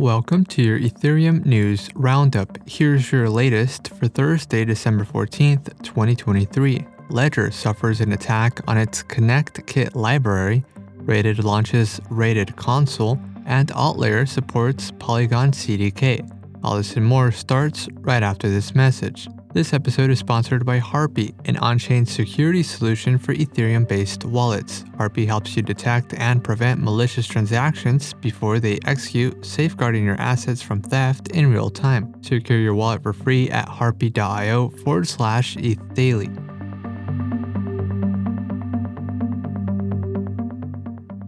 Welcome to your Ethereum News Roundup. Here's your latest for Thursday, December 14th, 2023. Ledger suffers an attack on its Connect Kit library, Rated launches Rated Console, and AltLayer supports Polygon CDK. All this and more starts right after this message. This episode is sponsored by Harpie, an on chain security solution for Ethereum based wallets. Harpie helps you detect and prevent malicious transactions before they execute, safeguarding your assets from theft in real time. Secure your wallet for free at harpie.io forward slash ETH daily.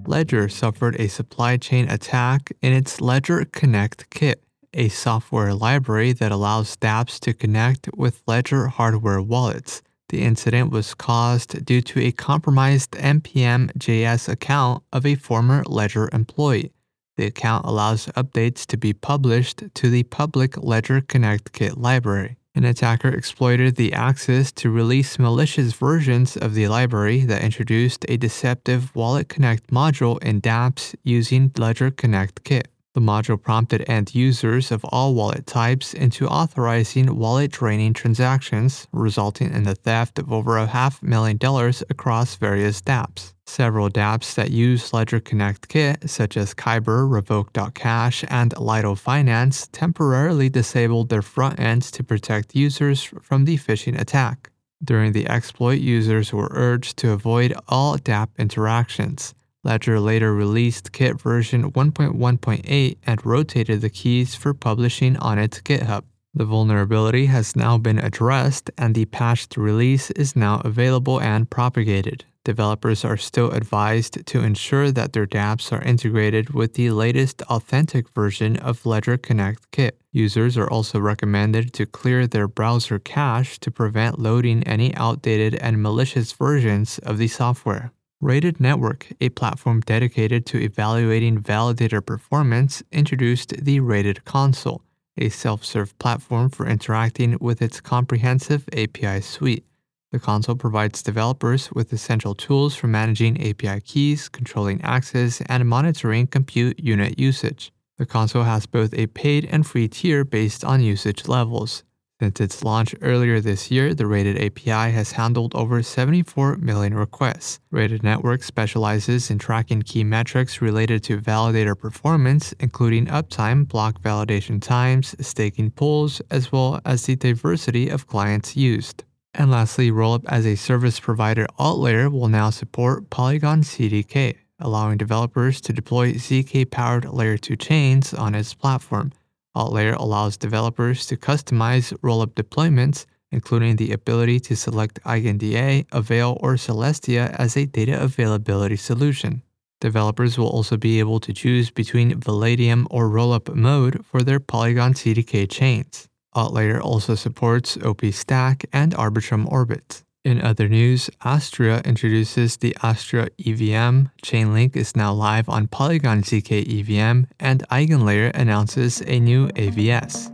Ledger suffered a supply chain attack in its Ledger Connect kit a software library that allows dApps to connect with Ledger hardware wallets. The incident was caused due to a compromised NPM JS account of a former Ledger employee. The account allows updates to be published to the public Ledger Connect Kit library. An attacker exploited the access to release malicious versions of the library that introduced a deceptive Wallet Connect module in dApps using Ledger Connect Kit. The module prompted end users of all wallet types into authorizing wallet draining transactions, resulting in the theft of over a half million dollars across various dApps. Several dApps that use Ledger Connect Kit, such as Kyber, Revoke.cash, and Lido Finance, temporarily disabled their front ends to protect users from the phishing attack. During the exploit, users were urged to avoid all dApp interactions. Ledger later released Kit version 1.1.8 and rotated the keys for publishing on its GitHub. The vulnerability has now been addressed and the patched release is now available and propagated. Developers are still advised to ensure that their dApps are integrated with the latest authentic version of Ledger Connect Kit. Users are also recommended to clear their browser cache to prevent loading any outdated and malicious versions of the software. Rated Network, a platform dedicated to evaluating validator performance, introduced the Rated Console, a self serve platform for interacting with its comprehensive API suite. The console provides developers with essential tools for managing API keys, controlling access, and monitoring compute unit usage. The console has both a paid and free tier based on usage levels. Since its launch earlier this year, the Rated API has handled over 74 million requests. Rated Network specializes in tracking key metrics related to validator performance, including uptime, block validation times, staking pools, as well as the diversity of clients used. And lastly, Rollup as a service provider AltLayer will now support Polygon CDK, allowing developers to deploy ZK powered Layer 2 chains on its platform. AltLayer allows developers to customize rollup deployments, including the ability to select EigenDA, Avail, or Celestia as a data availability solution. Developers will also be able to choose between Validium or rollup mode for their Polygon CDK chains. AltLayer also supports OP Stack and Arbitrum Orbit. In other news, Astria introduces the Astria EVM, Chainlink is now live on Polygon ZK EVM, and EigenLayer announces a new AVS.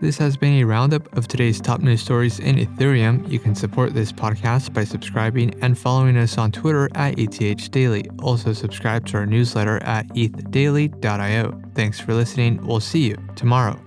This has been a roundup of today's top news stories in Ethereum. You can support this podcast by subscribing and following us on Twitter at ETH Daily. Also, subscribe to our newsletter at ethdaily.io. Thanks for listening. We'll see you tomorrow.